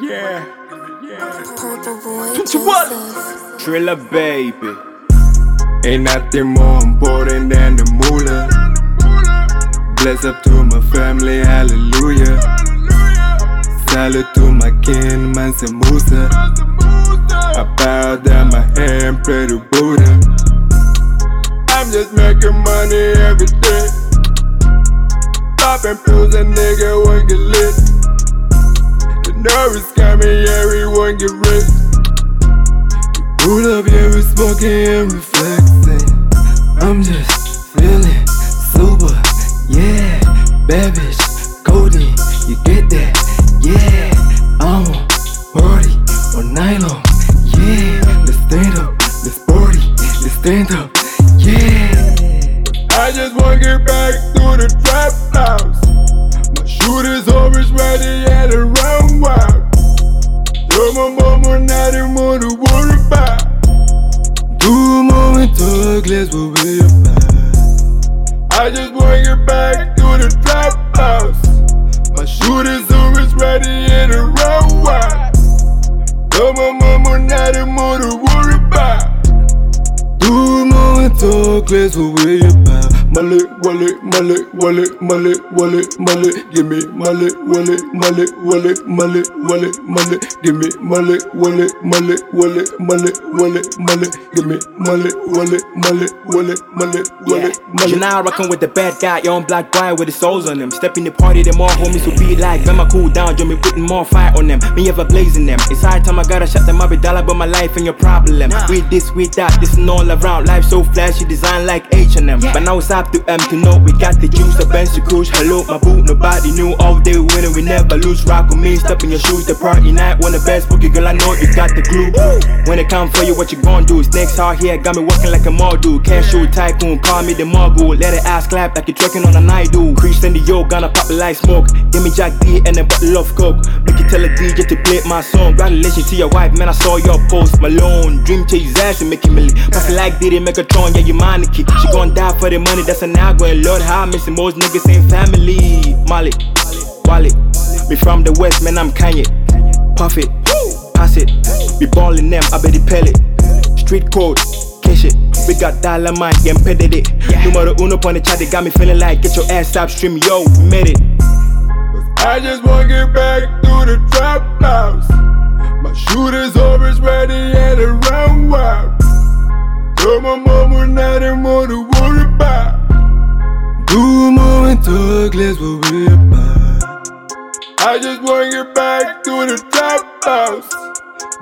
Yeah, yeah. Purple boy Put your what? Joseph. Baby. Ain't nothing more important than the moolah. Bless up to my family, hallelujah. Salute to my kin, Mansa Musa. I bow down my head and pray to Buddha. I'm just making money every day. Popping pills, a nigga won't get lit. The nervous got me, everyone get rich. Pull up, yeah, we smoking and reflecting. I'm just feeling super, yeah. Bad bitch, golden, you get that, yeah. I'm on party on nylon, yeah. Stand up, yeah. I just wanna get back to the trap house. My shooters always ready at the round wild. Tell my mama nothing more to worry about. Two moments talk, let's what we about. I just wanna get back to the trap house. My shooters always ready in the round wild. Moments talk, Mullet, wallet, mullet, wallet, mullet, wallet, mullet, give me mullet, wallet, mullet, wallet, mullet, wallet, mullet, give me mullet, wallet, mullet, wallet, mullet, wallet, mullet, give me mullet, wallet, mullet, wallet, mullet, wallet, mullet. You now rockin' with the bad guy, young black guy with the souls on them. Step in the party, them more homies who be like, when my cool down, join me putting more fire on them. Me ever blazing them. It's high time I gotta shut them up, dollar, but my life ain't your problem. With this, with that, this and all around. Life so flashy, design like H&M. But now it's up to M to know we got the juice, the bench, the cruise. Hello, my boo, nobody knew. All day we winning, we never lose. Rock with me, step in your shoes, the party night. One the best bookie, girl, I know you got the glue. When it come for you, what you gon' do? Snakes out here, got me walking like a model. Cashew tycoon, call me the mogul. Let it ass clap like you're twerking on a night do. Crease in the yo, gonna pop it like smoke. Give me Jack D and a bottle of coke. Make you tell a DJ to play my song. Congratulations to your wife, man. I saw your post. Malone, dream chase ass and make milli. Puffin' like Diddy, Megatron, yeah, you mannequin. She gon' die for the money, that's an agua. And Lord, how I'm missing most niggas ain't family. Molly, Wallet, me from the west, man, I'm Kanye. Puff it, pass it, be ballin' them, I bet it pellet. Street code, cash it. We got dollar man, yeah, petted it. Numero uno on the chat, they got me feeling like get your ass up stream, yo, we made it. I just wanna get back to the trap house. My shooters always ready at the round wild. Tell my mama nothing more to worry about. Do less what we about. I just wanna get back to the top house.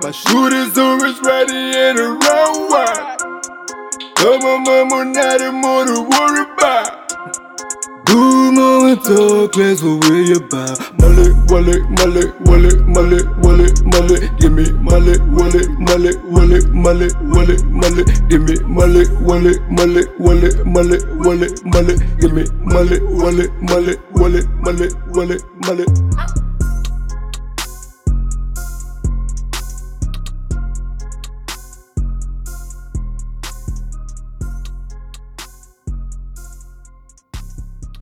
My shooters always ready the round wild. Tell my mama nothing more to worry about. Do more and talk less what we about. Mullet, wallet, mullet, wallet, mullet, wallet, mullet. Give me mullet, wallet, mullet, wallet, mullet, wallet, mullet. Give me mullet, wallet, mullet, wallet, mullet, wallet, mullet. Give me mullet, wallet, mullet, wallet, mullet, wallet, mullet.